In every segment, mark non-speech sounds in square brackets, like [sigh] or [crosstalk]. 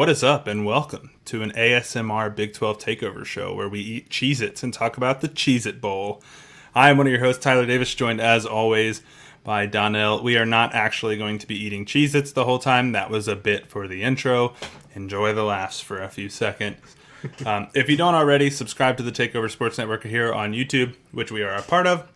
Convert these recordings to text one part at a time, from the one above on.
What is up, and welcome to an ASMR Big 12 Takeover show where we eat Cheez Its and talk about the Cheez It Bowl. I am one of your hosts, Tyler Davis, joined as always by Donnell. We are not actually going to be eating Cheez Its the whole time. That was a bit for the intro. Enjoy the laughs for a few seconds. Um, if you don't already, subscribe to the Takeover Sports Network here on YouTube, which we are a part of.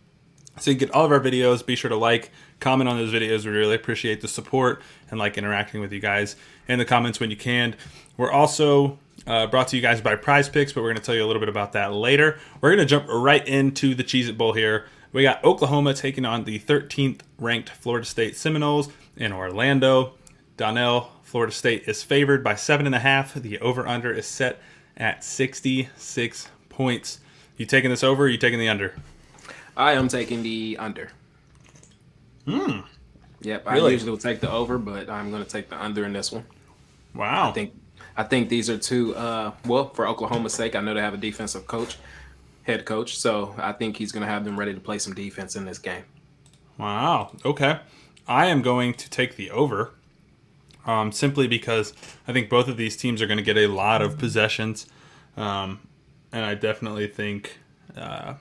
So you get all of our videos. Be sure to like, comment on those videos. We really appreciate the support and like interacting with you guys in the comments when you can. We're also uh, brought to you guys by Prize Picks, but we're going to tell you a little bit about that later. We're going to jump right into the Cheez It Bowl here. We got Oklahoma taking on the 13th ranked Florida State Seminoles in Orlando. Donnell, Florida State is favored by seven and a half. The over under is set at 66 points. You taking this over? you taking the under? I am taking the under. Hmm. Yep. Really? I usually will take the over, but I'm going to take the under in this one. Wow. I think I think these are two. Uh, well, for Oklahoma's sake, I know they have a defensive coach, head coach, so I think he's going to have them ready to play some defense in this game. Wow. Okay. I am going to take the over. Um, simply because I think both of these teams are going to get a lot of possessions, um, and I definitely think uh,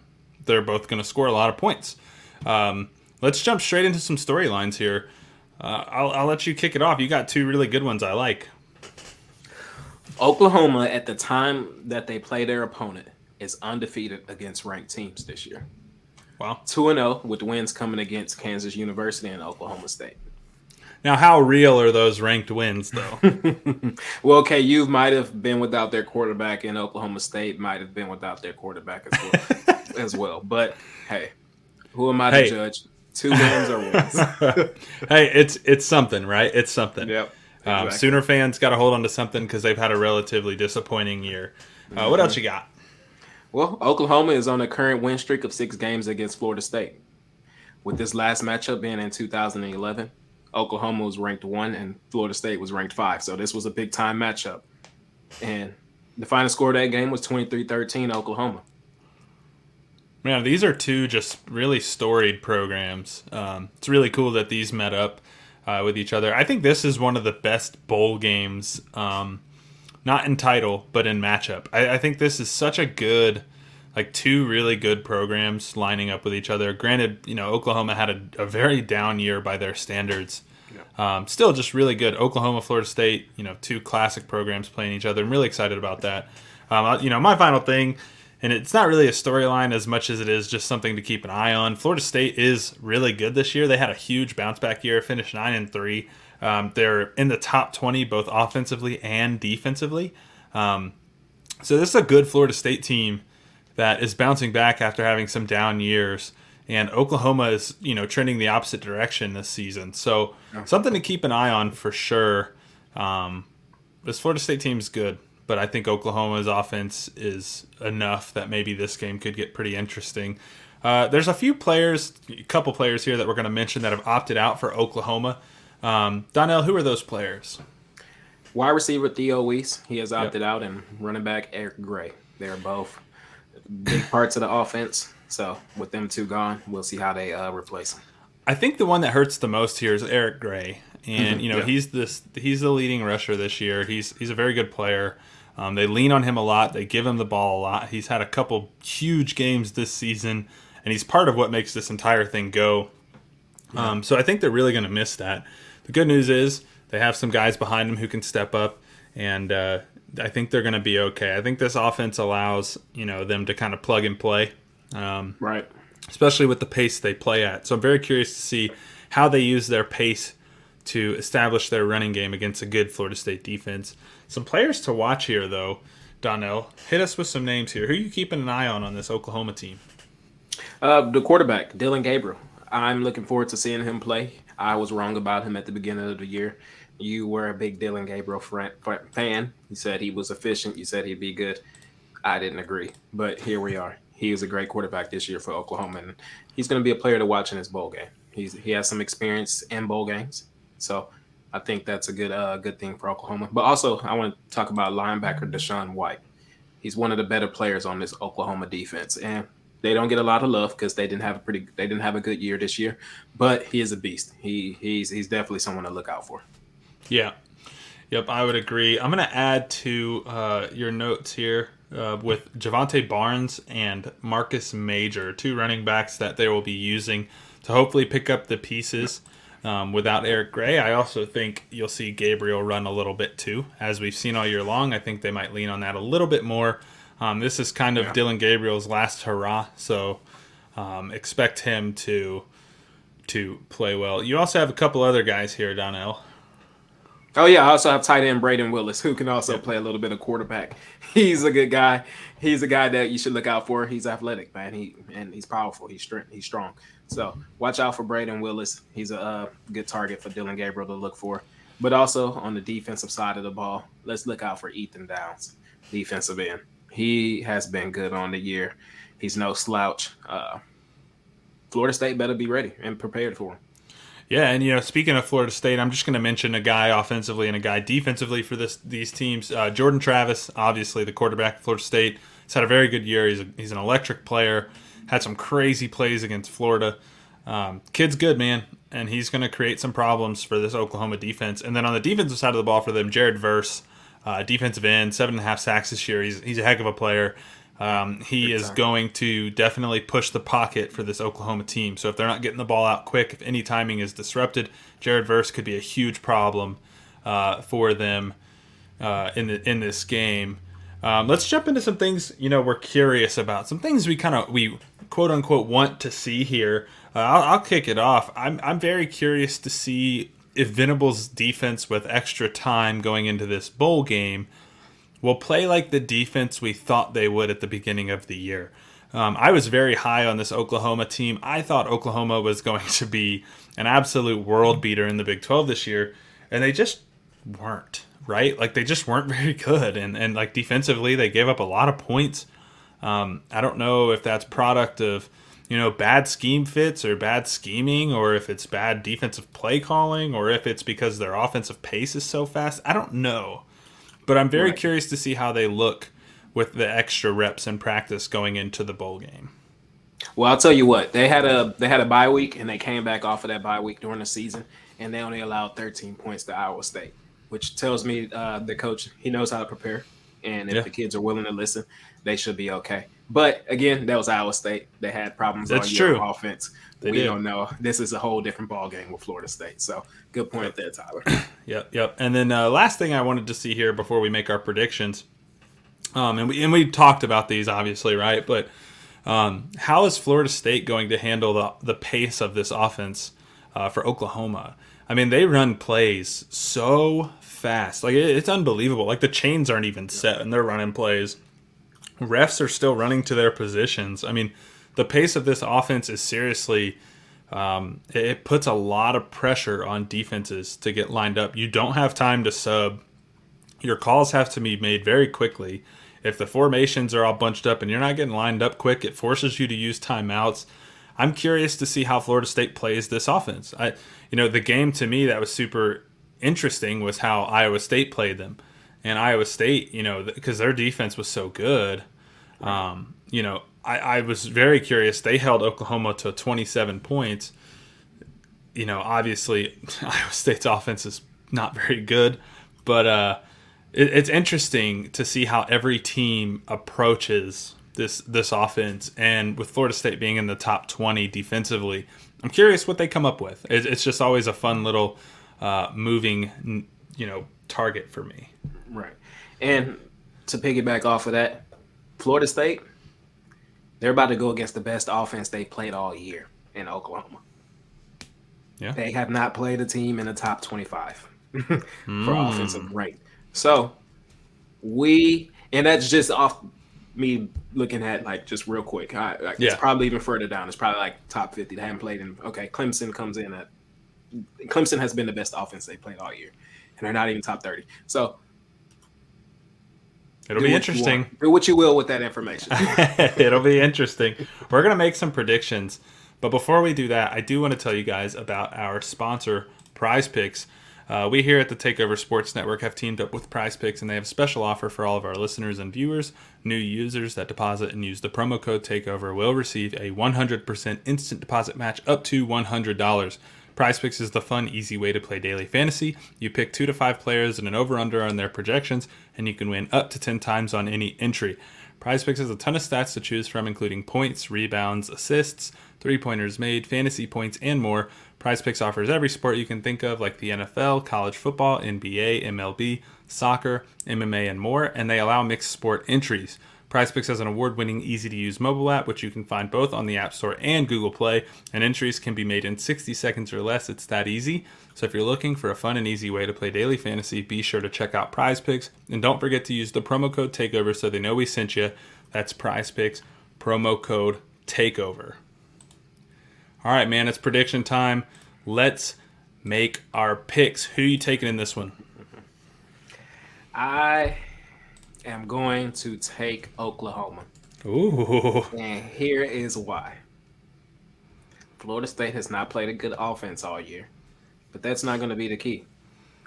they're both going to score a lot of points. Um, let's jump straight into some storylines here. Uh, I'll, I'll let you kick it off. You got two really good ones I like. Oklahoma, at the time that they play their opponent, is undefeated against ranked teams this year. Wow. 2 and 0 with wins coming against Kansas University and Oklahoma State. Now, how real are those ranked wins, though? [laughs] Well, okay, you might have been without their quarterback, and Oklahoma State might have been without their quarterback as well. [laughs] as well. But hey, who am I to judge? Two wins or [laughs] wins? hey, it's it's something, right? It's something. yep. Um. Sooner fans got to hold on to something because they've had a relatively disappointing year. Uh, what else you got? Well, Oklahoma is on a current win streak of six games against Florida State. With this last matchup being in 2011, Oklahoma was ranked one and Florida State was ranked five. So this was a big time matchup. And the final score of that game was 23 13 Oklahoma. Man, these are two just really storied programs. Um, it's really cool that these met up uh, with each other. I think this is one of the best bowl games, um, not in title, but in matchup. I, I think this is such a good, like two really good programs lining up with each other. Granted, you know Oklahoma had a, a very down year by their standards. Um, still, just really good. Oklahoma, Florida State, you know, two classic programs playing each other. I'm really excited about that. Um, you know, my final thing, and it's not really a storyline as much as it is just something to keep an eye on. Florida State is really good this year. They had a huge bounce back year, finished nine and three. Um, they're in the top 20 both offensively and defensively. Um, so this is a good Florida State team that is bouncing back after having some down years. And Oklahoma is, you know, trending the opposite direction this season. So something to keep an eye on for sure. Um, this Florida State team is good, but I think Oklahoma's offense is enough that maybe this game could get pretty interesting. Uh, there's a few players, a couple players here that we're going to mention that have opted out for Oklahoma. Um, Donnell, who are those players? Wide receiver Theo Wease, he has opted out, and running back Eric Gray. They're both big parts of the offense. So with them two gone, we'll see how they uh, replace them. I think the one that hurts the most here is Eric Gray, and you know Yeah. he's this he's the leading rusher this year. He's he's a very good player. Um, they lean on him a lot. They give him the ball a lot. He's had a couple huge games this season, and he's part of what makes this entire thing go. Um, so I think they're really going to miss that. The good news is they have some guys behind them who can step up, and uh, I think they're going to be okay. I think this offense allows you know them to kind of plug and play. Um, Right. especially with the pace they play at. So I'm very curious to see how they use their pace to establish their running game against a good Florida State defense. Some players to watch here, though. Donnell, hit us with some names here. Who are you keeping an eye on on this Oklahoma team? Uh, the quarterback, Dillon Gabriel. I'm looking forward to seeing him play. I was wrong about him at the beginning of the year. You were a big Dillon Gabriel fan. You said he was efficient. You said he'd be good. I didn't agree, but here we are. He is a great quarterback this year for Oklahoma, and he's going to be a player to watch in his bowl game. He's he has some experience in bowl games, so I think that's a good uh, good thing for Oklahoma. But also, I want to talk about linebacker DaShaun White. He's one of the better players on this Oklahoma defense, and they don't get a lot of love because they didn't have a pretty they didn't have a good year this year. But he is a beast. He he's he's definitely someone to look out for. Yeah. Yep, I would agree. I'm going to add to uh, your notes here uh, with Jovantae Barnes and Marcus Major, two running backs that they will be using to hopefully pick up the pieces um, without Eric Gray. I also think you'll see Gabriel run a little bit too, as we've seen all year long. I think they might lean on that a little bit more. Um, this is kind of yeah. Dillon Gabriel's last hurrah, so um, expect him to to play well. You also have a couple other guys here, Donnell. Oh yeah, I also have tight end Brayden Willis, who can also yep. play a little bit of quarterback. [laughs] He's a good guy. He's a guy that you should look out for. He's athletic, man. He and he's powerful. He's strength. He's strong. So watch out for Brayden Willis. He's a uh, good target for Dillon Gabriel to look for. But also on the defensive side of the ball, let's look out for Ethan Downs, defensive end. He has been good on the year. He's no slouch. Uh, Florida State better be ready and prepared for him. Yeah, and you know, speaking of Florida State, I'm just going to mention a guy offensively and a guy defensively for this these teams. Uh, Jordan Travis, obviously the quarterback of Florida State, has had a very good year. He's a, he's an electric player. Had some crazy plays against Florida. Um, kid's good, man, and he's going to create some problems for this Oklahoma defense. And then on the defensive side of the ball for them, Jared Verse, uh, defensive end, seven and a half sacks this year. He's he's a heck of a player. Um, he is going to definitely push the pocket for this Oklahoma team. So if they're not getting the ball out quick, if any timing is disrupted, Jared Verse could be a huge problem uh, for them uh, in the in this game. Um, let's jump into some things you know we're curious about. Some things we kind of we quote unquote want to see here. Uh, I'll, I'll kick it off. I'm I'm very curious to see if Venables' defense with extra time going into this bowl game will play like the defense we thought they would at the beginning of the year. Um, I was very high on this Oklahoma team. I thought Oklahoma was going to be an absolute world beater in the Big 12 this year, and they just weren't, right? Like, they just weren't [laughs] very good. And, and like, defensively, they gave up a lot of points. Um, I don't know if that's product of, you know, bad scheme fits or bad scheming, or if it's bad defensive play calling, or if it's because their offensive pace is so fast. I don't know. But I'm very right. curious to see how they look with the extra reps and practice going into the bowl game. Well, I'll tell you what they had a they had a bye week and they came back off of that bye week during the season and they only allowed 13 points to Iowa State, which tells me uh, the coach he knows how to prepare and if yeah. the kids are willing to listen, they should be okay. But again, that was Iowa State. They had problems That's on true. offense. They we did. don't know. This is a whole different ball game with Florida State. So good point there, Tyler. [clears throat] yep, yep. And then uh, last thing I wanted to see here before we make our predictions, um, and we and we talked about these obviously, right? But um, how is Florida State going to handle the the pace of this offense uh, for Oklahoma? I mean, they run plays so fast, like it, it's unbelievable. Like the chains aren't even set, and they're running plays refs are still running to their positions. I mean, the pace of this offense is seriously. Um, it puts a lot of pressure on defenses to get lined up. You don't have time to sub. Your calls have to be made very quickly. If the formations are all bunched up and you're not getting lined up quick, it forces you to use timeouts. I'm curious to see how Florida State plays this offense. I, you know, the game to me that was super interesting was how Iowa State played them and Iowa State, you know, because their defense was so good. Um, you know, I, I was very curious. They held Oklahoma to 27 points. You know, obviously [laughs] Iowa State's offense is not very good, but uh, it, it's interesting to see how every team approaches this this offense. And with Florida State being in the top 20 defensively, I'm curious what they come up with. It, it's just always a fun little uh, moving, you know, target for me. Right. And to piggyback off of that, Florida State, they're about to go against the best offense they played all year in Oklahoma. Yeah. They have not played a team in the top 25 [laughs] for mm. offensive rate. So we, and that's just off me looking at like just real quick. I, like, yeah. It's probably even further down. It's probably like top 50. They haven't played in. Okay, Clemson comes in at. Clemson has been the best offense they played all year, and they're not even top 30. So It'll Do be interesting. Do what you will with that information. [laughs] It'll be interesting. We're going to make some predictions. But before we do that, I do want to tell you guys about our sponsor, Prize Picks. Uh, we here at the Takeover Sports Network have teamed up with Prize Picks, and they have a special offer for all of our listeners and viewers. New users that deposit and use the promo code Takeover will receive a 100% instant deposit match up to $100. Prize Picks is the fun, easy way to play daily fantasy. You pick two to five players and an over under on their projections, and you can win up to 10 times on any entry. Prize Picks has a ton of stats to choose from, including points, rebounds, assists, three pointers made, fantasy points, and more. Prize Picks offers every sport you can think of, like the NFL, college football, NBA, MLB, soccer, MMA, and more, and they allow mixed sport entries. PrizePicks has an award-winning, easy-to-use mobile app, which you can find both on the App Store and Google Play, and entries can be made in 60 seconds or less. It's that easy. So if you're looking for a fun and easy way to play daily fantasy, be sure to check out PrizePicks, and don't forget to use the promo code TakeOver so they know we sent you. That's PrizePicks, promo code TakeOver. All right, man, it's prediction time. Let's make our picks. Who are you taking in this one? I am going to take Oklahoma. Ooh. And here is why. Florida State has not played a good offense all year, but that's not going to be the key.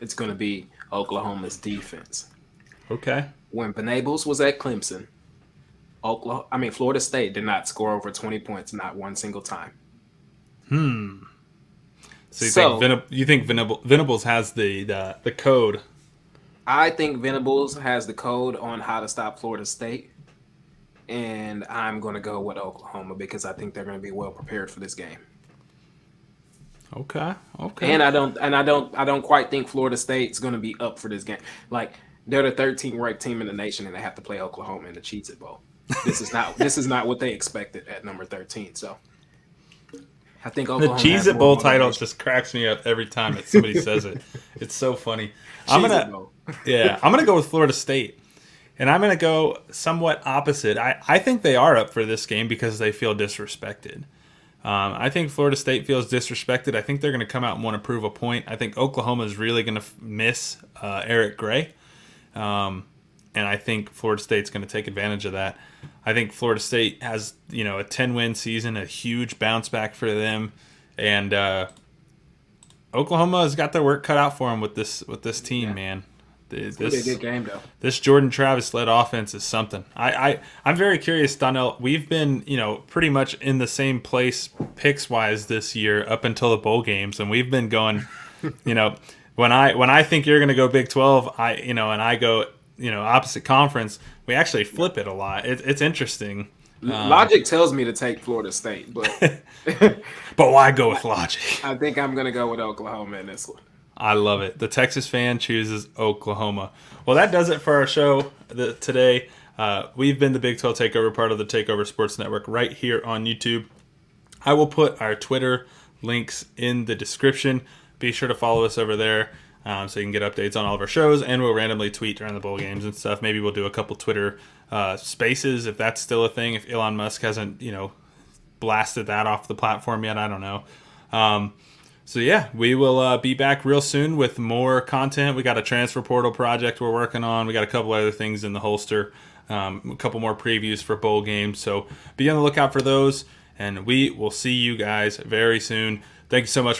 It's going to be Oklahoma's defense. Okay. When Venables was at Clemson, Oklahoma, I mean Florida State did not score over 20 points not one single time. Hmm. So you So- think Venab- you think Venab- Venables has the, the the code? I think Venables has the code on how to stop Florida State. And I'm going to go with Oklahoma because I think they're going to be well prepared for this game. Okay. Okay. And I don't and I don't I don't quite think Florida State's going to be up for this game. Like they're the 13th ranked team in the nation and they have to play Oklahoma in the Cheez It Bowl. This is not this is not what they expected at number 13. So I think the Oklahoma Cheez has It Bowl title just cracks me up every time that somebody [laughs] says it. It's so funny. I'm gonna [laughs] yeah, I'm gonna go with Florida State. And I'm gonna go somewhat opposite. I, I think they are up for this game because they feel disrespected. Um, I think Florida State feels disrespected. I think they're going to come out and want to prove a point. I think Oklahoma is really going to f- miss uh, Eric Gray. Um, and I think Florida State's going to take advantage of that. I think Florida State has, you know, a 10 win season, a huge bounce back for them. And uh, Oklahoma has got their work cut out for them with this with this team, Yeah. man. The- It's gonna be a This, good game though. this Jordan Travis led offense is something. I, I I'm very curious, Donnell. We've been you know pretty much in the same place picks wise this year up until the bowl games, and we've been going. [laughs] You know, when I when I think you're going to go Big Twelve, I you know, and I go you know opposite conference. We actually flip it a lot. It, it's interesting. Um, Logic tells me to take Florida State, but [laughs] But why go with logic? [laughs] I think I'm gonna go with Oklahoma in this one. I love it. The Texas fan chooses Oklahoma. Well, that does it for our show the, today. Uh, we've been the Big 12 Takeover, part of the Takeover Sports Network, right here on YouTube. I will put our Twitter links in the description. Be sure to follow us over there um, so you can get updates on all of our shows, and we'll randomly tweet during the bowl games and stuff. Maybe we'll do a couple Twitter uh, spaces if that's still a thing. If Elon Musk hasn't, you know, blasted that off the platform yet, I don't know. Um, so yeah, we will uh, be back real soon with more content. We got a transfer portal project we're working on. We got a couple other things in the holster. Um, a couple more previews for bowl games. So be on the lookout for those. And we will see you guys very soon. Thank you so much